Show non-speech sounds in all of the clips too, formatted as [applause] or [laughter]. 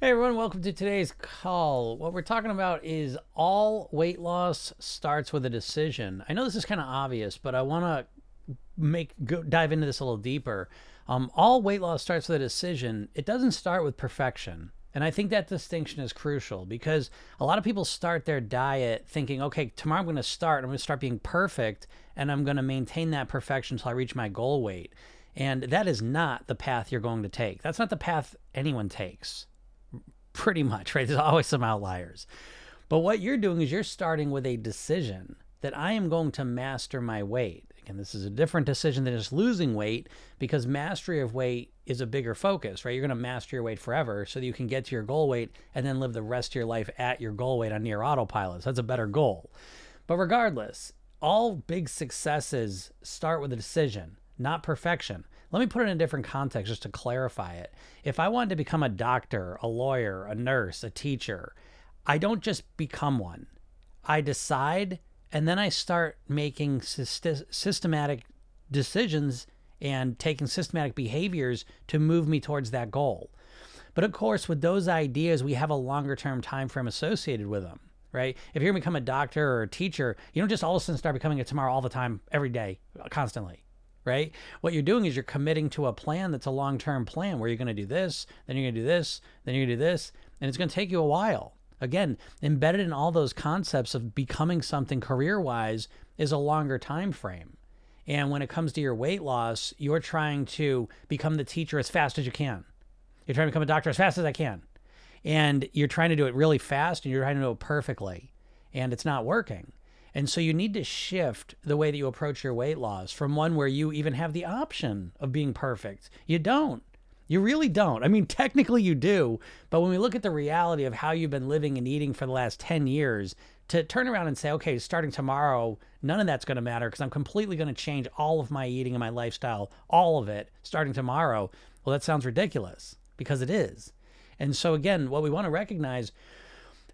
Hey everyone, welcome to today's call. What we're talking about is all weight loss starts with a decision. I know this is kind of obvious, but I want to make go, dive into this a little deeper. Um, all weight loss starts with a decision. It doesn't start with perfection. And I think that distinction is crucial because a lot of people start their diet thinking, okay, tomorrow I'm going to start, I'm going to start being perfect, and I'm going to maintain that perfection until I reach my goal weight. And that is not the path you're going to take. That's not the path anyone takes pretty much, right? There's always some outliers. But what you're doing is you're starting with a decision that I am going to master my weight. Again, this is a different decision than just losing weight because mastery of weight is a bigger focus, right? You're going to master your weight forever so that you can get to your goal weight and then live the rest of your life at your goal weight on near autopilot. So that's a better goal. But regardless, all big successes start with a decision, not perfection. Let me put it in a different context just to clarify it. If I wanted to become a doctor, a lawyer, a nurse, a teacher, I don't just become one. I decide and then I start making systematic decisions and taking systematic behaviors to move me towards that goal. But of course, with those ideas, we have a longer term time frame associated with them, right? If you're gonna become a doctor or a teacher, you don't just all of a sudden start becoming it tomorrow all the time, every day, constantly right? What you're doing is you're committing to a plan that's a long term plan where you're going to do this, then you're going to do this, then you're going to do this, and it's going to take you a while. Again, embedded in all those concepts of becoming something career wise is a longer time frame. And when it comes to your weight loss, you're trying to become the teacher as fast as you can. You're trying to become a doctor as fast as I can. And you're trying to do it really fast and you're trying to do it perfectly. And it's not working. And so you need to shift the way that you approach your weight loss from one where you even have the option of being perfect. You don't. You really don't. I mean, [laughs] technically you do, but when we look at the reality of how you've been living and eating for the last 10 years, to turn around and say, okay, starting tomorrow, none of that's going to matter because I'm completely going to change all of my eating and my lifestyle, all of it, starting tomorrow. Well, that sounds ridiculous because it is. And so, again, what we want to recognize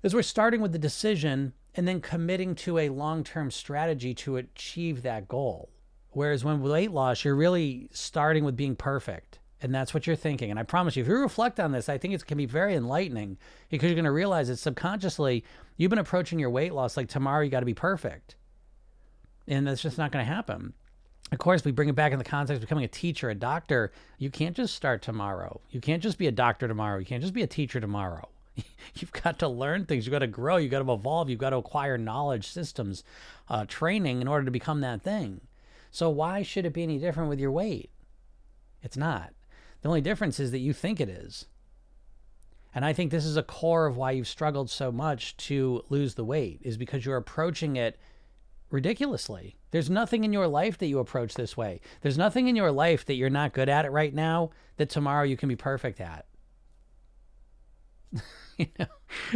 is we're starting with the decision and then committing to a long term strategy to achieve that goal. Whereas when weight loss, you're really starting with being perfect. And that's what you're thinking. And I promise you, if you reflect on this, I think it can be very enlightening because you're going to realize that subconsciously you've been approaching your weight loss like tomorrow you got to be perfect. And that's just not going to happen. Of course, we bring it back in the context of becoming a teacher, a doctor. You can't just start tomorrow. You can't just be a doctor tomorrow. You can't just be a teacher tomorrow. [laughs] you've got to learn things. You've got to grow. You've got to evolve. You've got to acquire knowledge, systems, uh, training in order to become that thing. So why should it be any different with your weight? It's not. The only difference is that you think it is. And I think this is a core of why you've struggled so much to lose the weight is because you're approaching it ridiculously. There's nothing in your life that you approach this way. There's nothing in your life that you're not good at it right now that tomorrow you can be perfect at. [laughs] you know?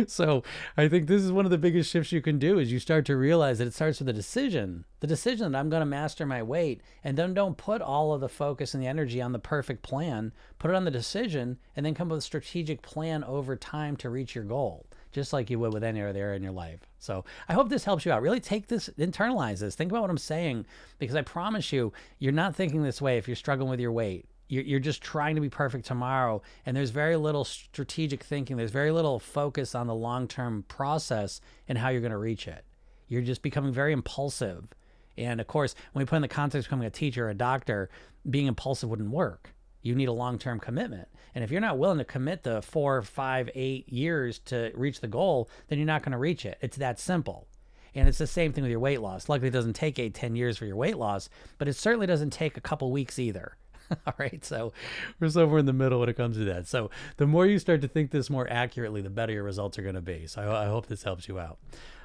So I think this is one of the biggest shifts you can do is you start to realize that it starts with a decision. The decision that I'm going to master my weight and then don't put all of the focus and the energy on the perfect plan. Put it on the decision and then come up with a strategic plan over time to reach your goal just like you would with any other area in your life. So I hope this helps you out. Really take this, internalize this, think about what I'm saying, because I promise you, you're not thinking this way if you're struggling with your weight you're, just trying to be perfect tomorrow. And there's very little strategic thinking. There's very little focus on the long-term process and how you're going to reach it. You're just becoming very impulsive. And of course when we put in the context of becoming a teacher a doctor being impulsive wouldn't work. You need a long-term commitment. And if you're not willing to commit the four five eight years to reach the goal then you're not going to reach it. It's that simple. And it's the same thing with your weight loss. Luckily, it doesn't take eight, 10 years for your weight loss, but it certainly doesn't take a couple weeks either. [laughs] All right. So we're somewhere in the middle when it comes to that. So the more you start to think this more accurately, the better your results are going to be. So I, I, hope this helps you out.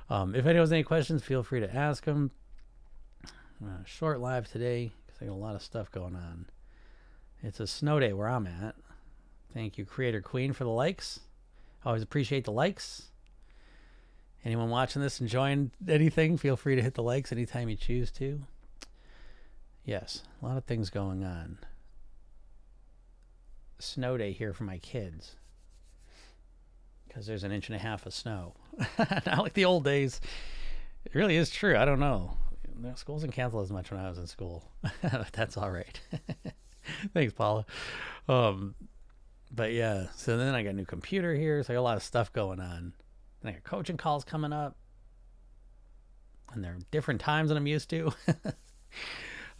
Um, if anyone has any questions, feel free to ask them. Uh, short live today because I got a lot of stuff going on. It's a snow day where I'm at. Thank you, Creator Queen, for the likes. Always appreciate the likes. Anyone watching this enjoying anything, feel free to hit the likes anytime you choose to. Yes, a lot of things going on. Snow day here for my kids because there's an inch and a half of snow. [laughs] Not like the old days. It really is true. I don't know. No, schools didn't cancel as much when I was in school. [laughs] That's all right. [laughs] Thanks, Paula. Um, but yeah, so then I got a new computer here, so I got a lot of stuff going on. And I got coaching calls coming up, and they're different times than I'm used to.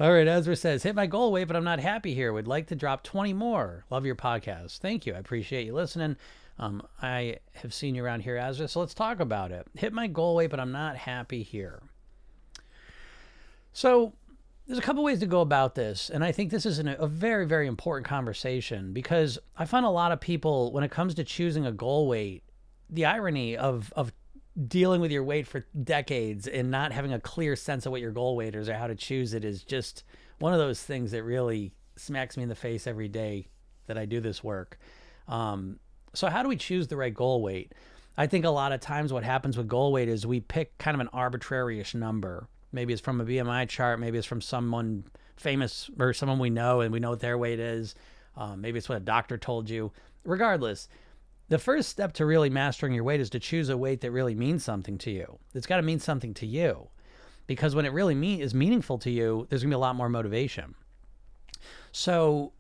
All right, Ezra says, hit my goal weight, but I'm not happy here. Would like to drop 20 more. Love your podcast. Thank you. I appreciate you listening. Um, I have seen you around here, Ezra, so let's talk about it. Hit my goal weight, but I'm not happy here. So there's a couple ways to go about this, and I think this is an, a very, very important conversation because I find a lot of people, when it comes to choosing a goal weight, the irony of of dealing with your weight for decades and not having a clear sense of what your goal weight is or how to choose it is just one of those things that really smacks me in the face every day that I do this work. Um, so, how do we choose the right goal weight? I think a lot of times what happens with goal weight is we pick kind of an arbitrary-ish number. Maybe it's from a BMI chart, maybe it's from someone famous or someone we know and we know what their weight is. Um, maybe it's what a doctor told you. Regardless, the first step to really mastering your weight is to choose a weight that really means something to you. It's got to mean something to you. Because when it really mean, is meaningful to you, there's going to be a lot more motivation. So,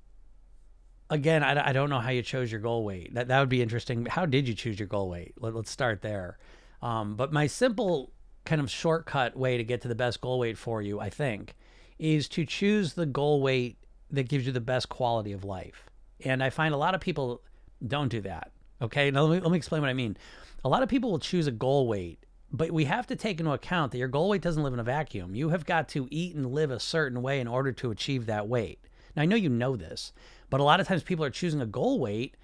again, I, I don't know how you chose your goal weight. That, that would be interesting. How did you choose your goal weight? Let, us start there. Um, but my simple kind of shortcut way to get to the best goal weight for you, I think, is to choose the goal weight that gives you the best quality of life. And I find a lot of people don't do that. Okay, now let me, let me explain what I mean. A lot of people will choose a goal weight, but we have to take into account that your goal weight doesn't live in a vacuum. You have got to eat and live a certain way in order to achieve that weight. Now, I know you know this, but a lot of times people are choosing a goal weight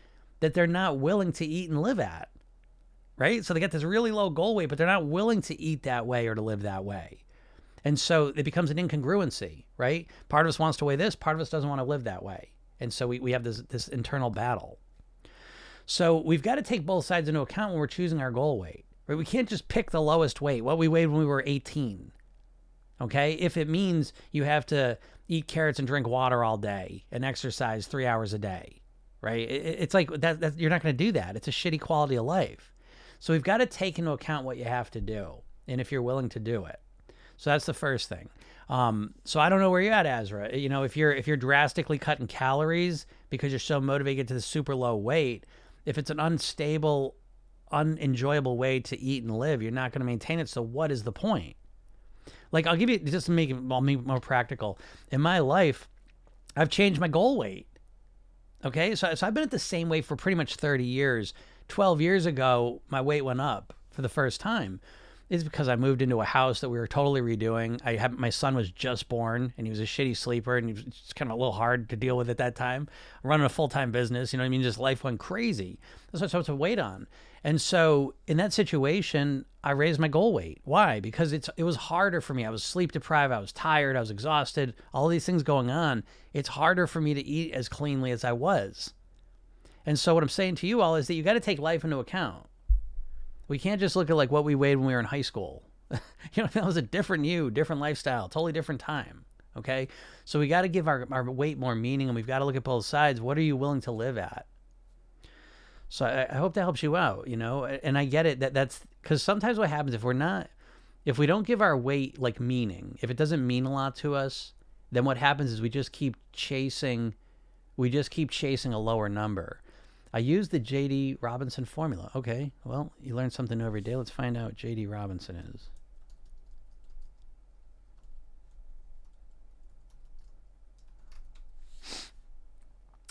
that they're not willing to eat and live at, right? So they get this really low goal weight, but they're not willing to eat that way or to live that way. And so it becomes an incongruency, right? Part of us wants to weigh this, part of us doesn't want to live that way. And so we, we have this this internal battle. So we've got to take both sides into account when we're choosing our goal weight. Right? We can't just pick the lowest weight, what we weighed when we were 18. Okay? If it means you have to eat carrots and drink water all day and exercise 3 hours a day, right? It's like that, that you're not going to do that. It's a shitty quality of life. So we've got to take into account what you have to do and if you're willing to do it. So that's the first thing. Um, so I don't know where you're at, Azra. You know, if you're if you're drastically cutting calories because you're so motivated to the super low weight, if it's an unstable, unenjoyable way to eat and live, you're not going to maintain it. So what is the point? Like I'll give you just to make it more practical. In my life, I've changed my goal weight. Okay, so so I've been at the same weight for pretty much 30 years. 12 years ago, my weight went up for the first time is because I moved into a house that we were totally redoing. I had my son was just born and he was a shitty sleeper and he was just kind of a little hard to deal with at that time. running a full time business, you know what I mean? Just life went crazy. That's what I to wait on. And so in that situation, I raised my goal weight. Why? Because it's it was harder for me. I was sleep deprived. I was tired. I was exhausted. All these things going on. It's harder for me to eat as cleanly as I was. And so what I'm saying to you all is that you got to take life into account we can't just look at like what we weighed when we were in high school. [laughs] you know, that was a different you, different lifestyle, totally different time. Okay. So we got to give our, our weight more meaning and we've got to look at both sides. What are you willing to live at? So I, I hope that helps you out, you know, and I get it that that's because sometimes what happens if we're not, if we don't give our weight like meaning, if it doesn't mean a lot to us, then what happens is we just keep chasing, we just keep chasing a lower number. I use the JD Robinson formula. Okay, well, you learn something new every day. Let's find out what JD Robinson is.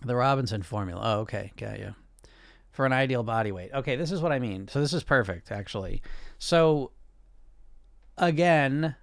The Robinson formula. Oh, okay, got you. For an ideal body weight. Okay, this is what I mean. So this is perfect, actually. So again,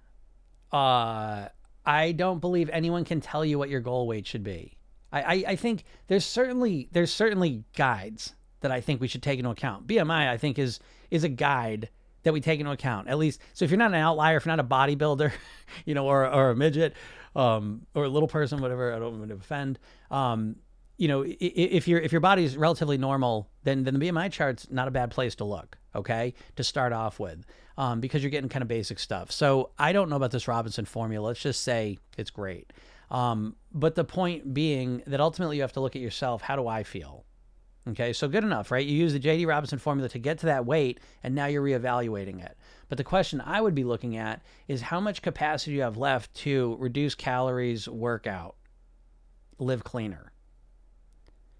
uh, I don't believe anyone can tell you what your goal weight should be. I, I, think there's certainly there's certainly guides that I think we should take into account. BMI I think is is a guide that we take into account at least. So if you're not an outlier, if you're not a bodybuilder, [laughs] you know, or or a midget, um, or a little person, whatever, I don't want to offend. Um, you know, if your if your body is relatively normal, then then the BMI chart's not a bad place to look. Okay, to start off with, um, because you're getting kind of basic stuff. So I don't know about this Robinson formula. Let's just say it's great. Um, but the point being that ultimately you have to look at yourself. How do I feel? Okay, so good enough, right? You use the JD Robinson formula to get to that weight, and now you're reevaluating it. But the question I would be looking at is how much capacity you have left to reduce calories, work out, live cleaner.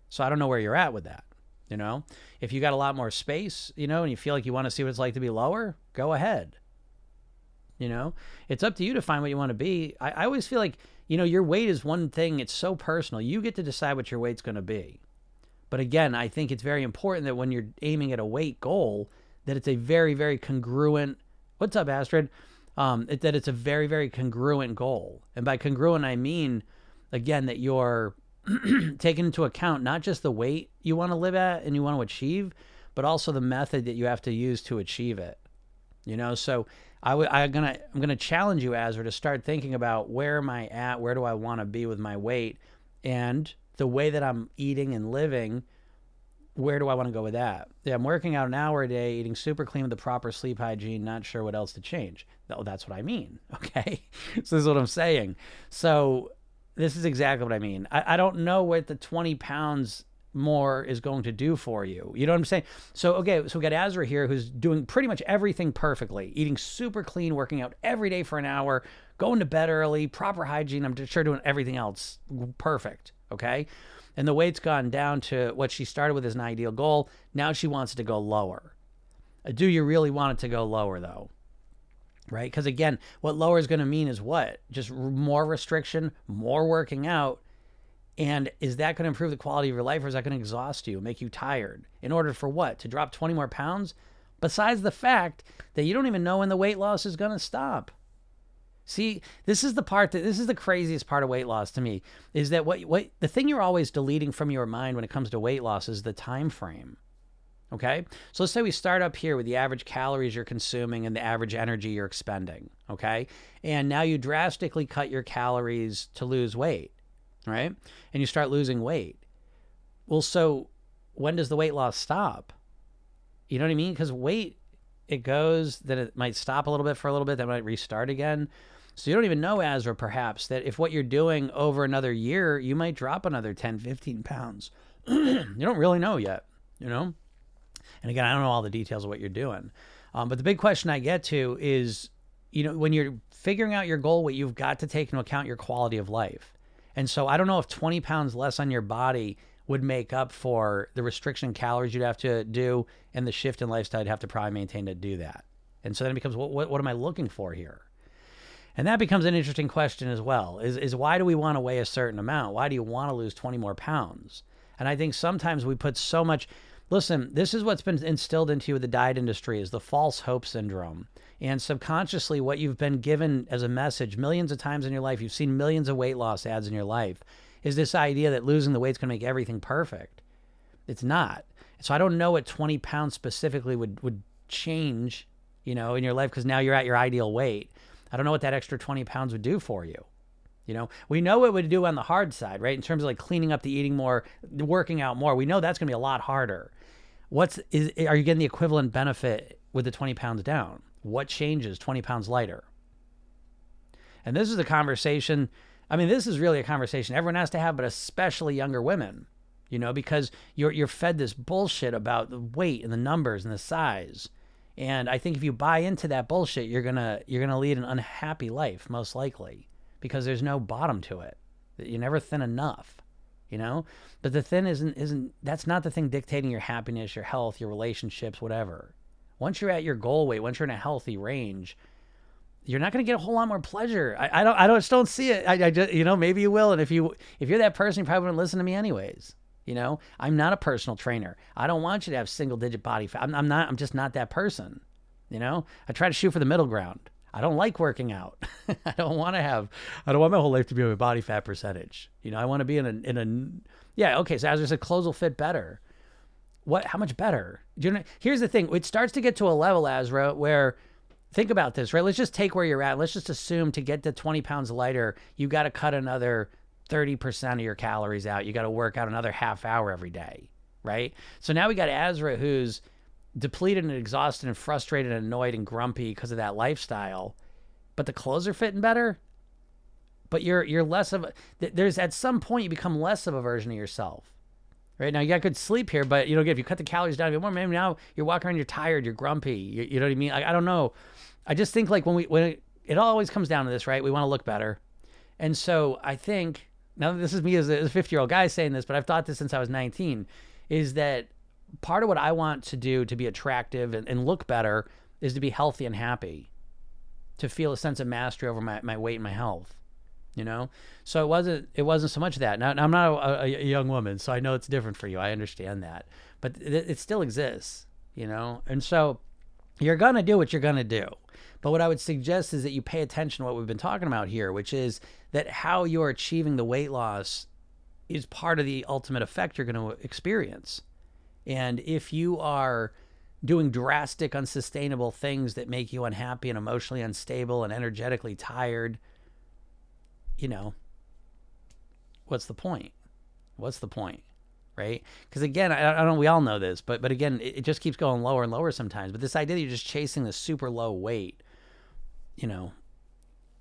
So I don't know where you're at with that. You know, if you got a lot more space, you know, and you feel like you want to see what it's like to be lower, go ahead. You know, it's up to you to find what you want to be. I, I always feel like, you know, your weight is one thing, it's so personal. You get to decide what your weight's going to be. But again, I think it's very important that when you're aiming at a weight goal, that it's a very, very congruent. What's up, Astrid? Um, it, that it's a very, very congruent goal. And by congruent, I mean, again, that you're [clears throat] taking into account not just the weight you want to live at and you want to achieve, but also the method that you have to use to achieve it. You know, so I w- I'm gonna I'm gonna challenge you, Azra, to start thinking about where am I at, where do I want to be with my weight, and the way that I'm eating and living. Where do I want to go with that? Yeah, I'm working out an hour a day, eating super clean with the proper sleep hygiene, not sure what else to change. Oh, that's what I mean. [laughs] Okay. so this is what I'm saying. So this is exactly what I mean. I, I don't know what the 20 pounds more is going to do for you. You know what I'm saying? So okay, so we got Azra here who's doing pretty much everything perfectly, eating super clean, working out every day for an hour, going to bed early, proper hygiene. I'm sure doing everything else perfect. Okay. And the weight's gone down to what she started with as an ideal goal. Now she wants it to go lower. Uh, do you really want it to go lower though? Right? Because again, what lower is going to mean is what? Just more restriction, more working out and is that going to improve the quality of your life or is that going to exhaust you, make you tired? In order for what? To drop 20 more pounds? Besides the fact that you don't even know when the weight loss is going to stop. See, this is the part that this is the craziest part of weight loss to me is that what what the thing you're always deleting from your mind when it comes to weight loss is the time frame. Okay? So let's say we start up here with the average calories you're consuming and the average energy you're expending, okay? And now you drastically cut your calories to lose weight right? And you start losing weight. Well, so when does the weight loss stop? You know what I mean? Because weight, it goes, then it might stop a little bit for a little bit, then might restart again. So you don't even know, Azra, perhaps, that if what you're doing over another year, you might drop another 10, 15 pounds. [clears throat] you don't really know yet, you know? And again, I don't know all the details of what you're doing. Um, but the big question I get to is, you know, when you're figuring out your goal, what you've got to take into account your quality of life. And so I don't know if 20 pounds less on your body would make up for the restriction calories you'd have to do and the shift in lifestyle you'd have to probably maintain to do that. And so then it becomes what, what, what am I looking for here? And that becomes an interesting question as well. Is is why do we want to weigh a certain amount? Why do you want to lose 20 more pounds? And I think sometimes we put so much listen, this is what's been instilled into you with the diet industry is the false hope syndrome and subconsciously what you've been given as a message millions of times in your life you've seen millions of weight loss ads in your life is this idea that losing the weight is going to make everything perfect. It's not. So i don't know what 20 pounds specifically would would change you know in your life because now you're at your ideal weight. I don't know what that extra 20 pounds would do for you you know? We know what it would do on the hard side right? In terms of like cleaning up the eating more working out more we know that's going to be a lot harder. What's is are you getting the equivalent benefit with the 20 pounds down what changes 20 pounds lighter? And this is a conversation. I mean, this is really a conversation everyone has to have, but especially younger women, you know, because you're, you're fed this bullshit about the weight and the numbers and the size. And I think if you buy into that bullshit, you're gonna you're gonna lead an unhappy life, most likely, because there's no bottom to it. You're never thin enough, you know. But the thin isn't isn't that's not the thing dictating your happiness, your health, your relationships, whatever. Once you're at your goal weight, once you're in a healthy range, you're not going to get a whole lot more pleasure. I, I don't, I don't, just don't see it. I, I just, you know, maybe you will. And if you, if you're that person, you probably wouldn't listen to me anyways. You know, I'm not a personal trainer. I don't want you to have single digit body fat. I'm, I'm not, I'm just not that person. You know, I try to shoot for the middle ground. I don't like working out. [laughs] I don't want to have, I don't want my whole life to be a body fat percentage. You know, I want to be in a, in a, yeah, okay. So as I said, clothes will fit better what how much better? Do you know here's the thing it starts to get to a level azra where think about this right? Let's just take where you're at. Let's just assume to get to 20 pounds lighter you got to cut another 30% of your calories out. You got to work out another half hour every day right? So now we got azra who's depleted and exhausted and frustrated and annoyed and grumpy because of that lifestyle. But the clothes are fitting better? But you're you're less of a there's at some point you become less of a version of yourself Right now, you got good sleep here, but you know, if you cut the calories down a bit more, maybe now you're walking around, you're tired, you're grumpy. You, you know what I mean? I, I don't know. I just think like when we when it, it always comes down to this, right? We want to look better, and so I think now this is me as a 50 year old guy saying this, but I've thought this since I was 19, is that part of what I want to do to be attractive and, and look better is to be healthy and happy, to feel a sense of mastery over my, my weight and my health. You know, so it wasn't it wasn't so much that. Now, I'm not a, a, young woman, so I know it's different for you. I understand that, but it, it still exists. You know, and so you're gonna do what you're gonna do. But what I would suggest is that you pay attention to what we've been talking about here, which is that how you're achieving the weight loss is part of the ultimate effect you're going to experience. And if you are doing drastic, unsustainable things that make you unhappy and emotionally unstable and energetically tired, you know, what's the point? What's the point? Right? Because again, I, I, don't know, we all know this, but but again, it, it, just keeps going lower and lower sometimes. But this idea that you're just chasing the super low weight, you know,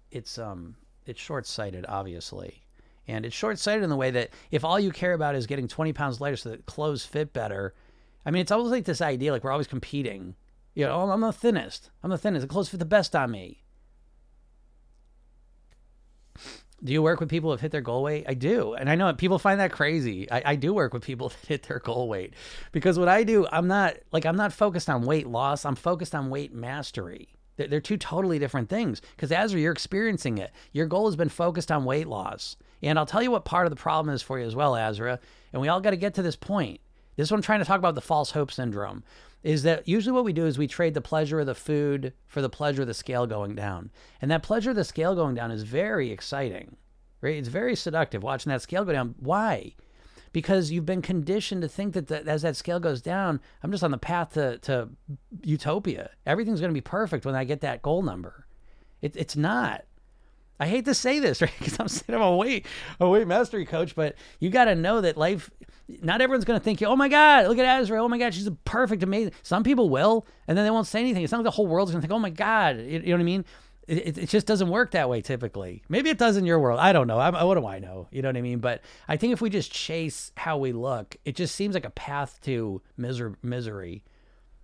it's um it's short sighted, obviously. And it's short sighted in the way that if all you care about is getting 20 pounds lighter so that clothes fit better, I mean, it's almost like this idea like we're always competing. You know, I'm the thinnest. I'm the thinnest. The clothes fit the best on me. Do you work with people who have hit their goal weight? I do. And I know people find that crazy. I, I do work with people [laughs] that hit their goal weight because what I do, I'm not like, I'm not focused on weight loss. I'm focused on weight mastery. They're, they're two totally different things because Azra, you're experiencing it. Your goal has been focused on weight loss. And I'll tell you what part of the problem is for you as well, Azra. And we all got to get to this point. This is what I'm trying to talk about the false hope syndrome. Is that usually what we do is we trade the pleasure of the food for the pleasure of the scale going down. And that pleasure of the scale going down is very exciting, right? It's very seductive watching that scale go down. Why? because you've been conditioned to think that the, as that scale goes down, I'm just on the path to, to utopia. Everything's going to be perfect when I get that goal number. It, it's not. I hate to say this, [laughs] right? Because I'm saying I'm a weight, a weight mastery coach, but you got to know that life. Not everyone's going to think, "Oh my God, look at Azra! Oh my God, she's a perfect, amazing." Some people will, and then they won't say anything. It's not like the whole world's going to think, "Oh my God," you, you know what I mean? it, it just doesn't work that way typically. Maybe it does in your world. I don't know. I'm, what do I know? You know what I mean? But I think if we just chase how we look, it just seems like a path to miser- misery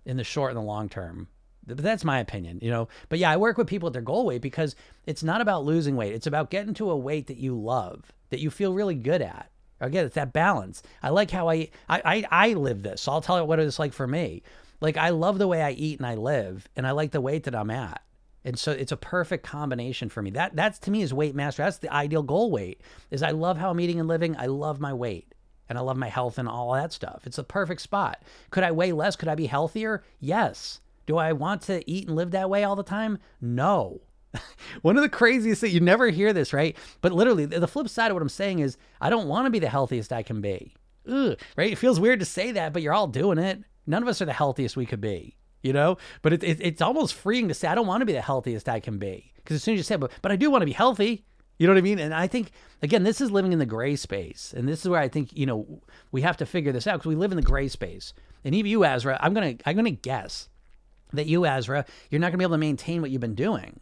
in the short and the long term. But that's my opinion, you know. But yeah, I work with people at their goal weight because it's not about losing weight. It's about getting to a weight that you love, that you feel really good at. Again, it's that balance. I like how I I I, I live this. So I'll tell you what it's like for me. Like I love the way I eat and I live, and I like the weight that I'm at. And so it's a perfect combination for me. That that's to me is weight master. That's the ideal goal weight. Is I love how I'm eating and living. I love my weight and I love my health and all that stuff. It's a perfect spot. Could I weigh less? Could I be healthier? Yes. Do I want to eat and live that way all the time? No. [laughs] One of the craziest things, you never hear this, right? But literally, the flip side of what I'm saying is, I don't want to be the healthiest I can be. Ugh, right? It feels weird to say that, but you're all doing it. None of us are the healthiest we could be you know but it, it, it's almost freeing to say i don't want to be the healthiest i can be because as soon as you say but, but i do want to be healthy you know what i mean and i think again this is living in the gray space and this is where i think you know we have to figure this out because we live in the gray space and even you azra i'm gonna i'm gonna guess that you azra you're not gonna be able to maintain what you've been doing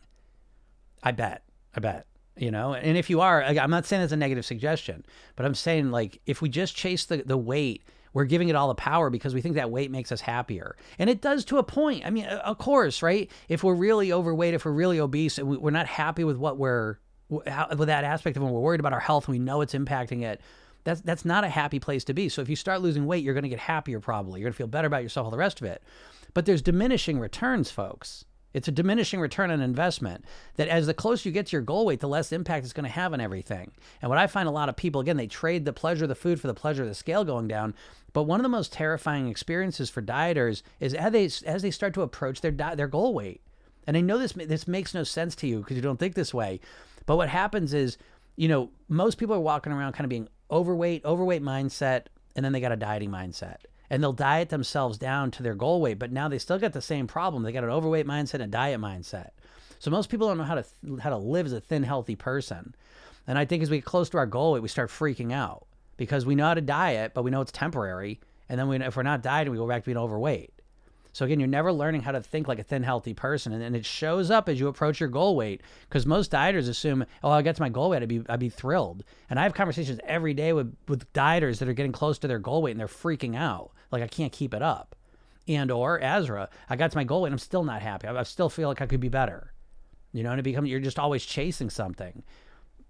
i bet i bet you know and if you are i'm not saying it's a negative suggestion but i'm saying like if we just chase the, the weight we're giving it all the power because we think that weight makes us happier. And it does to a point. I mean, of course, right? If we're really overweight, if we're really obese, and we're not happy with what we're with that aspect of when we're worried about our health and we know it's impacting it, that's that's not a happy place to be. So if you start losing weight, you're going to get happier probably. You're going to feel better about yourself, all the rest of it. But there's diminishing returns, folks. It's a diminishing return on investment that as the closer you get to your goal weight, the less impact it's going to have on everything. And what I find a lot of people, again, they trade the pleasure of the food for the pleasure of the scale going down. But one of the most terrifying experiences for dieters is as they, as they start to approach their, their goal weight. And I know this, this makes no sense to you because you don't think this way. But what happens is, you know, most people are walking around kind of being overweight, overweight mindset, and then they got a dieting mindset and they'll diet themselves down to their goal weight, but now they still got the same problem. They got an overweight mindset and a diet mindset. So most people don't know how to how to live as a thin, healthy person. And I think as we get close to our goal weight, we start freaking out because we know how to diet, but we know it's temporary. And then we, if we're not dieting, we go back to being overweight. So again, you're never learning how to think like a thin, healthy person, and, and it shows up as you approach your goal weight. Because most dieters assume, oh, I get to my goal weight, I'd be, I'd be thrilled. And I have conversations every day with with dieters that are getting close to their goal weight, and they're freaking out, like I can't keep it up. And or Azra, I got to my goal weight, and I'm still not happy. I, I still feel like I could be better. You know, and it becomes you're just always chasing something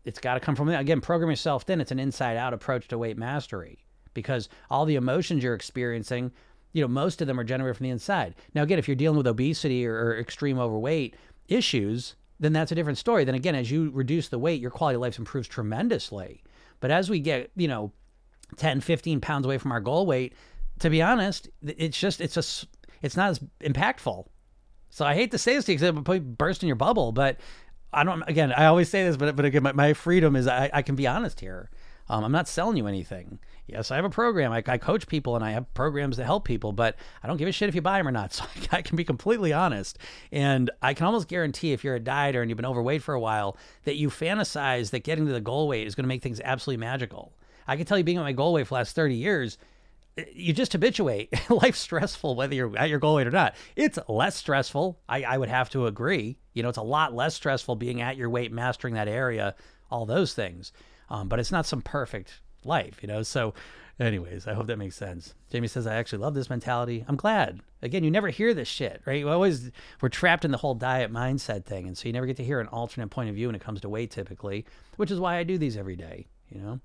it's got to come from again program yourself in it's an inside out approach to weight mastery because all the emotions you're experiencing you know most of them are generated from the inside now again if you're dealing with obesity or, or extreme overweight issues then that's a different story then again as you reduce the weight your quality of life improves tremendously but as we get you know 10 15 pounds away from our goal weight to be honest it's just it's just it's not as impactful so i hate to say this to you because it burst in your bubble but I don't. Again, I always say this, but but again, my, my freedom is I, I can be honest here. Um, I'm not selling you anything. Yes, I have a program. I, I, coach people and I have programs that help people, but I don't give a shit if you buy them or not. [laughs] So I, I can be completely honest. And I can almost guarantee if you're a dieter and you've been overweight for a while, that you fantasize that getting to the goal weight is going to make things absolutely magical. I can tell you, being at my goal weight for the last 30 years, you just habituate. [laughs] Life's stressful whether you're at your goal weight or not. It's less stressful. I, I would have to agree. You know, it's a lot less stressful being at your weight, mastering that area, all those things. Um, but it's not some perfect life, you know. So, anyways, I hope that makes sense. Jamie says, I actually love this mentality. I'm glad. Again, you never hear this shit, right? You always we're trapped in the whole diet mindset thing, and so you never get to hear an alternate point of view when it comes to weight, typically, which is why I do these every day. You know.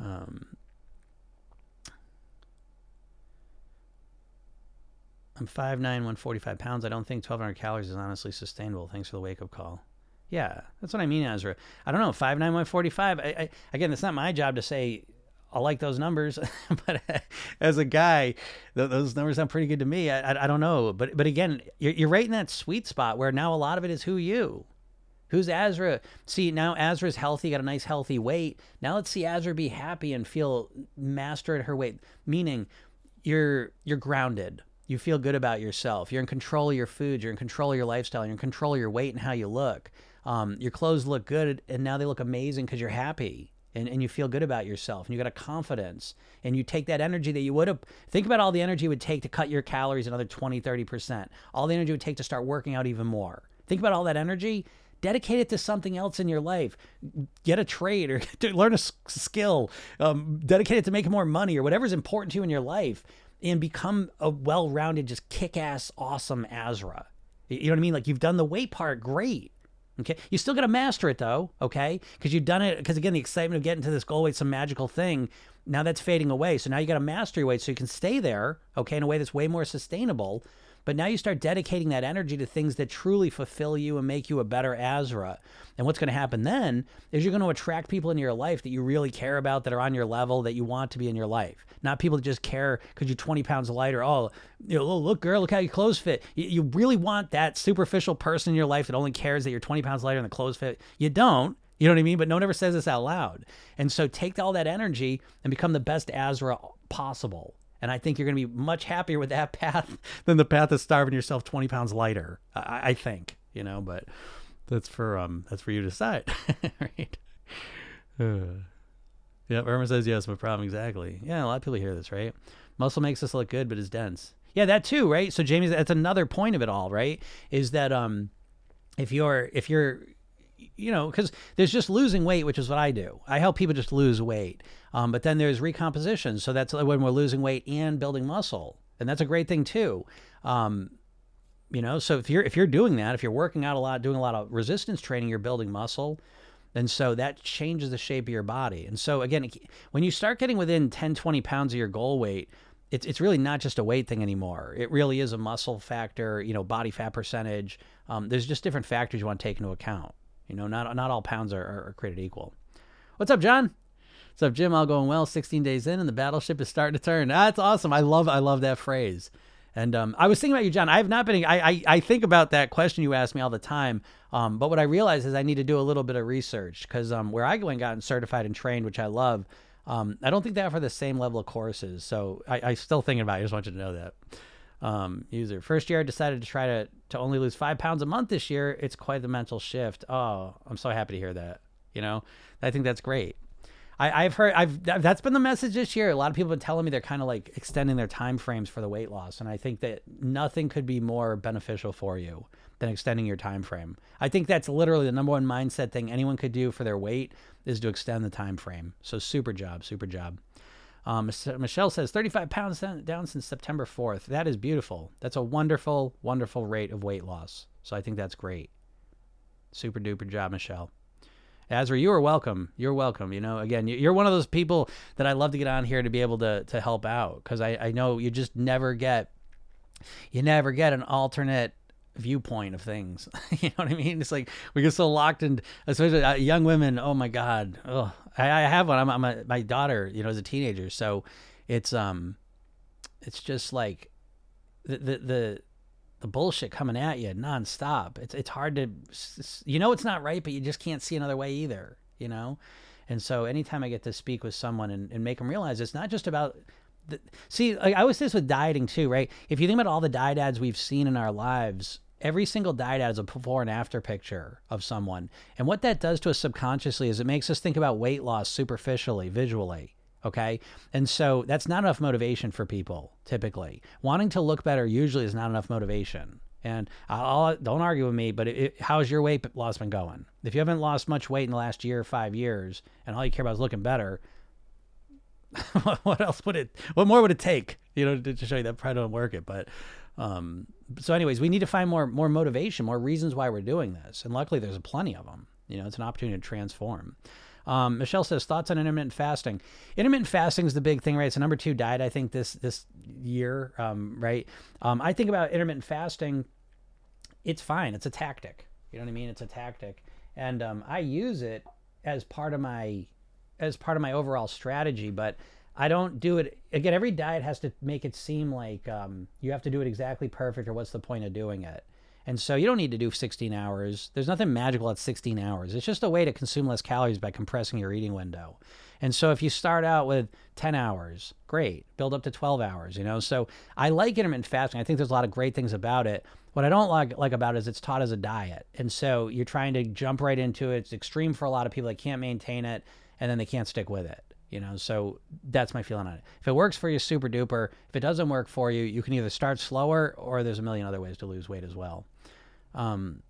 Um, I'm 5'9", 145 pounds. I don't think 1,200 calories is honestly sustainable. Thanks for the wake-up call. Yeah, that's what I mean, Ezra. I don't know, 5'9", 145. I, I, again, it's not my job to say I like those numbers, [laughs] but as a guy, th- those numbers sound pretty good to me. I, I, I, don't know, but but again, you're, you're right in that sweet spot where now a lot of it is who you. Who's Azra? See, now Azra's healthy, got a nice healthy weight. Now let's see Azra be happy and feel master at her weight. Meaning, you're you're grounded you feel good about yourself. You're in control of your food. You're in control of your lifestyle. You're in control of your weight and how you look. Um, your clothes look good, and now they look amazing because you're happy and, and you feel good about yourself and you got a confidence and you take that energy that you would have think about all the energy it would take to cut your calories another 20 30% all the energy it would take to start working out even more think about all that energy dedicate it to something else in your life get a trade or [laughs] learn a skill um, dedicate it to making more money or whatever's important to you in your life and become a well-rounded, just kick-ass, awesome Azra. You know what I mean? Like you've done the weight part, great. Okay, you still got to master it though. Okay, because you've done it. Because again, the excitement of getting to this goal weight, some magical thing. Now that's fading away. So now you got to master your weight so you can stay there. Okay, in a way that's way more sustainable. But now you start dedicating that energy to things that truly fulfill you and make you a better Azra. And what's going to happen then is you're going to attract people into your life that you really care about, that are on your level, that you want to be in your life. Not people that just care because you're 20 pounds lighter. Oh, you know, look, girl, look how your clothes fit. You, you really want that superficial person in your life that only cares that you're 20 pounds lighter and the clothes fit. You don't. You know what I mean? But no one ever says this out loud. And so take all that energy and become the best Azra possible. And I think you're going to be much happier with that [laughs] path than the path of starving yourself 20 pounds lighter. I, I think, you know, but that's for um that's for you to decide, [laughs] right? [sighs] Uh, yeah, Irma says yes, my problem exactly. Yeah, a lot of people hear this, right? Muscle makes us look good, but is dense. Yeah, that too, right? So Jamie, that's another point of it all, right? Is that um, if you're if you're you know, because there's just losing weight, which is what I do. I help people just lose weight. Um, but then there's recomposition. So that's when we're losing weight and building muscle. And that's a great thing too. Um, you know, so if you're if you're doing that, if you're working out a lot, doing a lot of resistance training, you're building muscle. And so that changes the shape of your body. And so again, when you start getting within 10, 20 pounds of your goal weight, it's it's really not just a weight thing anymore. It really is a muscle factor, you know, body fat percentage. Um, there's just different factors you want to take into account. You know, not not all pounds are, are, created equal. What's up, John? What's up, Jim? All going well. 16 days in, and the battleship is starting to turn. That's awesome. I love I love that phrase. And um, I was thinking about you, John. I have not been. I, I, I think about that question you ask me all the time. Um, but what I realize is I need to do a little bit of research because um, where I go and got certified and trained, which I love, um, I don't think they offer the same level of courses. So I, I still thinking about. it. I just want you to know that. Um, user. First year, I decided to try to to only lose five pounds a month this year. It's quite the mental shift. Oh, I'm so happy to hear that. You know, I think that's great. I, have heard I've that's been the message this year. A lot of people have been telling me they're kind of like extending their time frames for the weight loss, and I think that nothing could be more beneficial for you than extending your time frame. I think that's literally the number one mindset thing anyone could do for their weight is to extend the time frame. So super job, super job. Um, Michelle says 35 pounds down since September 4th. That is beautiful. That's a wonderful, wonderful rate of weight loss. So I think that's great. Super duper job, Michelle. Azra, you are welcome. You're welcome. You know, again, you- you're one of those people that I love to get on here to be able to to help out because I I know you just never get you never get an alternate viewpoint of things. [laughs] you know what I mean? It's like we get so locked in, especially uh, young women. Oh my God. I, I have one. I'm, I'm a, my daughter, you know, as a teenager. So it's, um, it's just like the, the, the, the bullshit coming at you nonstop. It's, it's hard to, you know, it's not right, but you just can't see another way either, you know? And so anytime I get to speak with someone and, and make them realize it's not just about the, see, like I was this with dieting too, right? If you think about all the diet ads we've seen in our lives, every single diet ad is a before and after picture of someone. And what that does to us subconsciously is it makes us think about weight loss superficially, visually. Okay. And so that's not enough motivation for people typically. Wanting to look better usually is not enough motivation. And I'll, don't argue with me, but it, it, how's your weight loss been going? If you haven't lost much weight in the last year five years, and all you care about is looking better, [laughs] what else would it? What more would it take? You know, to, to show you that probably don't work it. But um, so, anyways, we need to find more more motivation, more reasons why we're doing this, and luckily there's plenty of them. You know, it's an opportunity to transform. Um, Michelle says thoughts on intermittent fasting. Intermittent fasting is the big thing, right? It's the number two diet I think this this year, um, right? Um, I think about intermittent fasting. It's fine. It's a tactic. You know what I mean? It's a tactic, and um, I use it as part of my as part of my overall strategy. But I don't do it again. Every diet has to make it seem like um, you have to do it exactly perfect, or what's the point of doing it? And so you don't need to do 16 hours. There's nothing magical at 16 hours. It's just a way to consume less calories by compressing your eating window. And so if you start out with 10 hours, great. Build up to 12 hours, you know? So I like intermittent fasting. I think there's a lot of great things about it. What I don't like, like about it is it's taught as a diet. And so you're trying to jump right into it. It's extreme for a lot of people that can't maintain it and then they can't stick with it. You know, so that's my feeling on it. If it works for you, super duper. If it doesn't work for you, you can either start slower or there's a million other ways to lose weight as well. Um,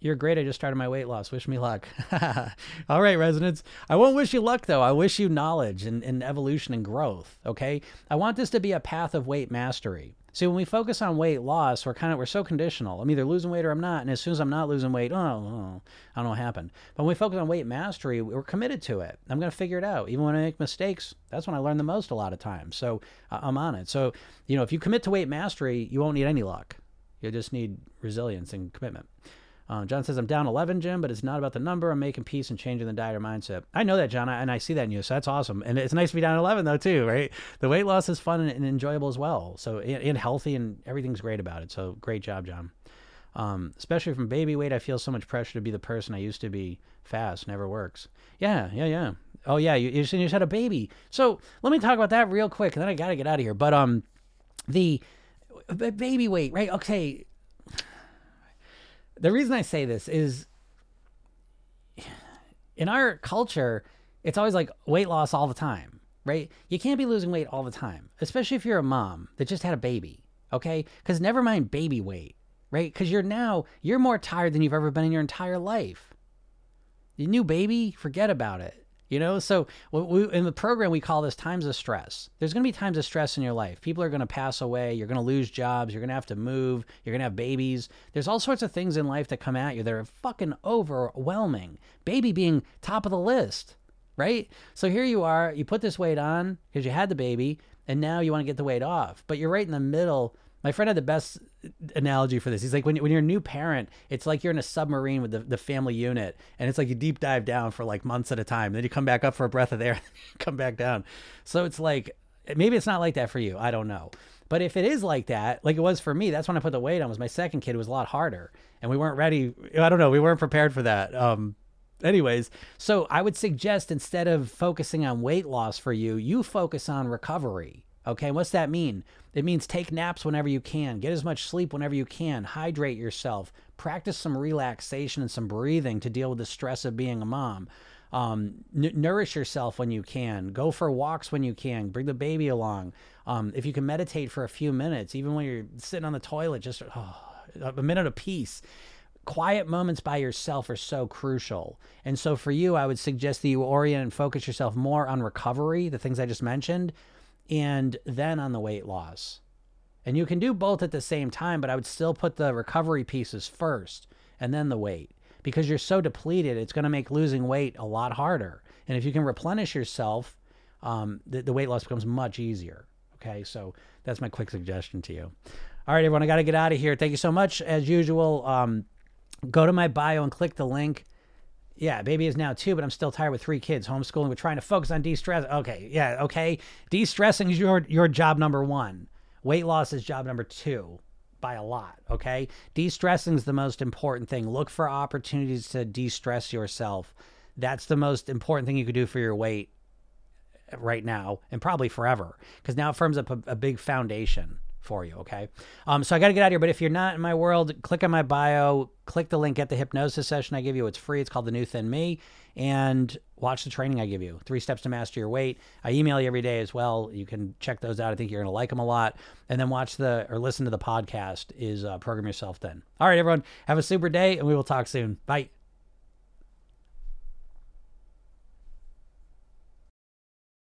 you're great. I just started my weight loss. Wish me luck. [laughs] All right, residents. I won't wish you luck, though. I wish you knowledge and, and evolution and growth. Okay. I want this to be a path of weight mastery. See, when we focus on weight loss, we're kind of we're so conditional. I'm either losing weight or I'm not. And as soon as I'm not losing weight, oh, oh I don't know what happened. But when we focus on weight mastery, we're committed to it. I'm going to figure it out. Even when I make mistakes, that's when I learn the most a lot of times. So I'm on it. So you know, if you commit to weight mastery, you won't need any luck. You just need resilience and commitment. Uh, John says, I'm down 11, Jim, but it's not about the number. I'm making peace and changing the diet or mindset. I know that, John, and I see that in you. So that's awesome. And it's nice to be down 11, though, too, right? The weight loss is fun and, and enjoyable as well. So, and, and, healthy, and everything's great about it. So, great job, John. Um, especially from baby weight, I feel so much pressure to be the person I used to be. Fast never works. Yeah, yeah, yeah. Oh, yeah, you, you just had a baby. So, let me talk about that real quick, and then I got to get out of here. But um, the baby weight, right? Okay the reason I say this is in our culture, it's always like weight loss all the time, right? You can't be losing weight all the time, especially if you're a mom that just had a baby, okay? Because never mind baby weight, right? Because you're now, you're more tired than you've ever been in your entire life. Your new baby, forget about it. You know, so we, in the program, we call this times of stress. There's going to be times of stress in your life. People are going to pass away. You're going to lose jobs. You're going to have to move. You're going to have babies. There's all sorts of things in life that come at you that are fucking overwhelming. Baby being top of the list, right? So here you are. You put this weight on because you had the baby, and now you want to get the weight off. But you're right in the middle. My friend had the best analogy for this. He's like, when, when you're a new parent, it's like you're in a submarine with the, the family unit, and it's like you deep dive down for like months at a time. Then you come back up for a breath of air, [laughs] come back down. So it's like, maybe it's not like that for you. I don't know. But if it is like that, like it was for me, that's when I put the weight on. Was my second kid was a lot harder, and we weren't ready. I don't know. We weren't prepared for that. Um, anyways, so I would suggest instead of focusing on weight loss for you, you focus on recovery. Okay, what's that mean? It means take naps whenever you can, get as much sleep whenever you can, hydrate yourself, practice some relaxation and some breathing to deal with the stress of being a mom. Um, n- nourish yourself when you can, go for walks when you can, bring the baby along. Um, if you can meditate for a few minutes, even when you're sitting on the toilet, just oh, a minute of peace quiet moments by yourself are so crucial. And so for you, I would suggest that you orient and focus yourself more on recovery, the things I just mentioned, and then on the weight loss. And you can do both at the same time, but I would still put the recovery pieces first and then the weight because you're so depleted, it's going to make losing weight a lot harder. And if you can replenish yourself, um, the, the weight loss becomes much easier. Okay, so that's my quick suggestion to you. All right, everyone, I got to get out of here. Thank you so much. As usual, um, go to my bio and click the link. Yeah, baby is now two, but I'm still tired with three kids. Homeschooling, we're trying to focus on de-stress. Okay, yeah, okay. De-stressing is your your job number one. Weight loss is job number two by a lot. Okay, de-stressing is the most important thing. Look for opportunities to de-stress yourself. That's the most important thing you could do for your weight right now and probably forever because now it firms up a, a big foundation for you. Okay. Um, so I got to get out of here. But if you're not in my world, click on my bio, click the link, get the hypnosis session I give you. It's free. It's called The New Thin Me. And watch the training I give you Three Steps to Master Your Weight. I email you every day as well. You can check those out. I think you're going to like them a lot. And then watch the or listen to the podcast is uh, Program Yourself Thin. All right, everyone. Have a super day and we will talk soon. Bye.